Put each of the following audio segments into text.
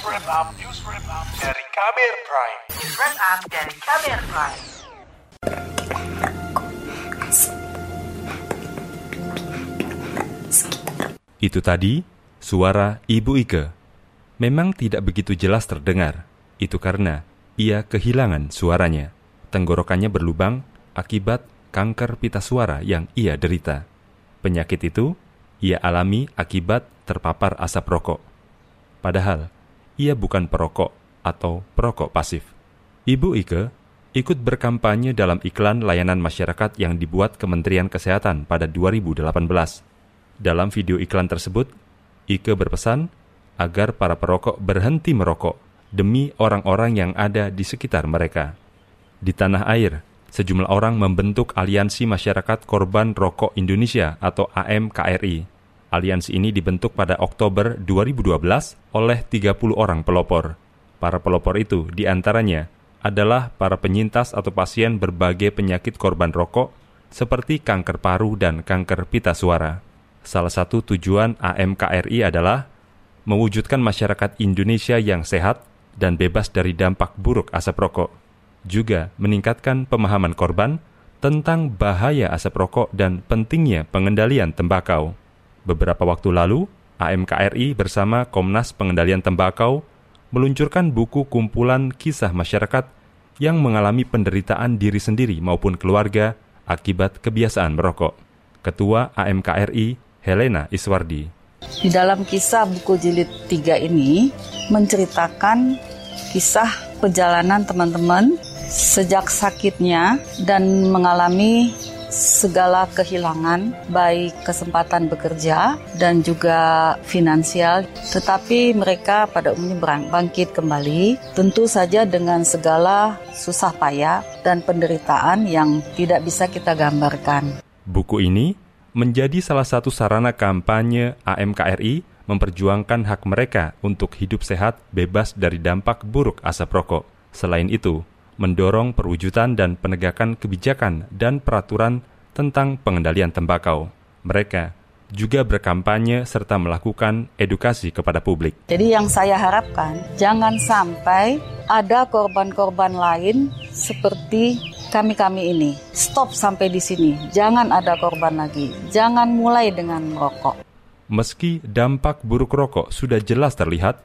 dari Kamer Prime. News dari Kamer Prime. Itu tadi suara Ibu Ike. Memang tidak begitu jelas terdengar. Itu karena ia kehilangan suaranya. Tenggorokannya berlubang akibat kanker pita suara yang ia derita. Penyakit itu ia alami akibat terpapar asap rokok. Padahal ia bukan perokok atau perokok pasif. Ibu Ike ikut berkampanye dalam iklan layanan masyarakat yang dibuat Kementerian Kesehatan pada 2018. Dalam video iklan tersebut, Ike berpesan agar para perokok berhenti merokok demi orang-orang yang ada di sekitar mereka. Di tanah air, sejumlah orang membentuk Aliansi Masyarakat Korban Rokok Indonesia atau AMKRI. Aliansi ini dibentuk pada Oktober 2012 oleh 30 orang pelopor. Para pelopor itu di antaranya adalah para penyintas atau pasien berbagai penyakit korban rokok seperti kanker paru dan kanker pita suara. Salah satu tujuan AMKRI adalah mewujudkan masyarakat Indonesia yang sehat dan bebas dari dampak buruk asap rokok. Juga meningkatkan pemahaman korban tentang bahaya asap rokok dan pentingnya pengendalian tembakau. Beberapa waktu lalu, AMKRI bersama Komnas Pengendalian Tembakau meluncurkan buku kumpulan kisah masyarakat yang mengalami penderitaan diri sendiri maupun keluarga akibat kebiasaan merokok. Ketua AMKRI Helena Iswardi. Di dalam kisah buku jilid 3 ini menceritakan kisah perjalanan teman-teman sejak sakitnya dan mengalami segala kehilangan baik kesempatan bekerja dan juga finansial tetapi mereka pada umumnya bangkit kembali tentu saja dengan segala susah payah dan penderitaan yang tidak bisa kita gambarkan. Buku ini menjadi salah satu sarana kampanye AMKRI memperjuangkan hak mereka untuk hidup sehat bebas dari dampak buruk asap rokok. Selain itu, mendorong perwujudan dan penegakan kebijakan dan peraturan tentang pengendalian tembakau. Mereka juga berkampanye serta melakukan edukasi kepada publik. Jadi yang saya harapkan jangan sampai ada korban-korban lain seperti kami-kami ini. Stop sampai di sini. Jangan ada korban lagi. Jangan mulai dengan merokok. Meski dampak buruk rokok sudah jelas terlihat,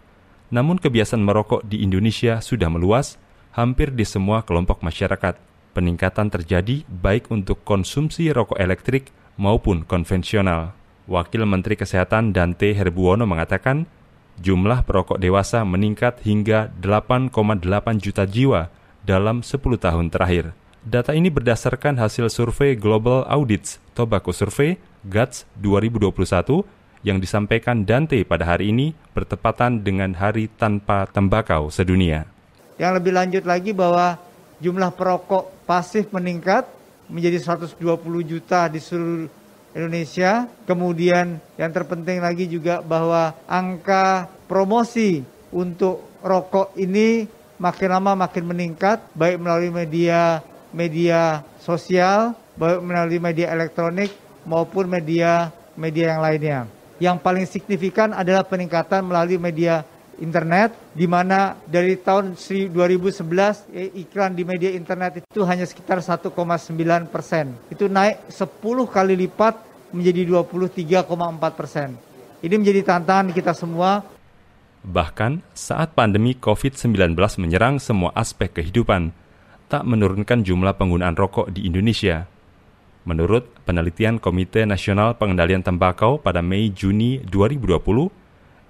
namun kebiasaan merokok di Indonesia sudah meluas hampir di semua kelompok masyarakat. Peningkatan terjadi baik untuk konsumsi rokok elektrik maupun konvensional. Wakil Menteri Kesehatan Dante Herbuwono mengatakan, jumlah perokok dewasa meningkat hingga 8,8 juta jiwa dalam 10 tahun terakhir. Data ini berdasarkan hasil survei Global Audits Tobacco Survey GATS 2021 yang disampaikan Dante pada hari ini bertepatan dengan Hari Tanpa Tembakau Sedunia. Yang lebih lanjut lagi bahwa jumlah perokok pasif meningkat menjadi 120 juta di seluruh Indonesia. Kemudian yang terpenting lagi juga bahwa angka promosi untuk rokok ini makin lama makin meningkat baik melalui media media sosial, baik melalui media elektronik maupun media media yang lainnya. Yang paling signifikan adalah peningkatan melalui media internet di mana dari tahun 2011 eh, iklan di media internet itu hanya sekitar 1,9 persen. Itu naik 10 kali lipat menjadi 23,4 persen. Ini menjadi tantangan kita semua. Bahkan saat pandemi COVID-19 menyerang semua aspek kehidupan, tak menurunkan jumlah penggunaan rokok di Indonesia – Menurut penelitian Komite Nasional Pengendalian Tembakau pada Mei-Juni 2020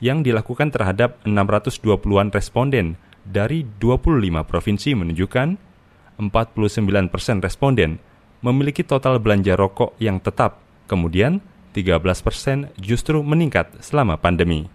yang dilakukan terhadap 620-an responden dari 25 provinsi menunjukkan 49 persen responden memiliki total belanja rokok yang tetap, kemudian 13 persen justru meningkat selama pandemi.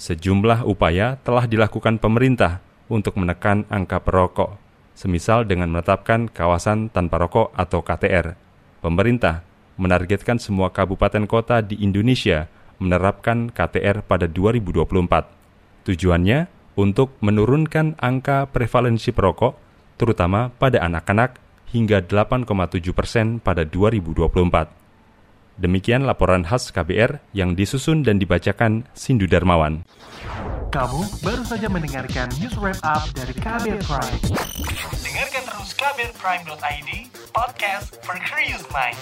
Sejumlah upaya telah dilakukan pemerintah untuk menekan angka perokok, semisal dengan menetapkan kawasan tanpa rokok atau KTR pemerintah menargetkan semua kabupaten kota di Indonesia menerapkan KTR pada 2024. Tujuannya untuk menurunkan angka prevalensi perokok, terutama pada anak-anak, hingga 8,7 persen pada 2024. Demikian laporan khas KBR yang disusun dan dibacakan Sindu Darmawan. Kamu baru saja mendengarkan news wrap up dari Kabel Prime. Dengarkan terus kbrprime.id, podcast for curious mind.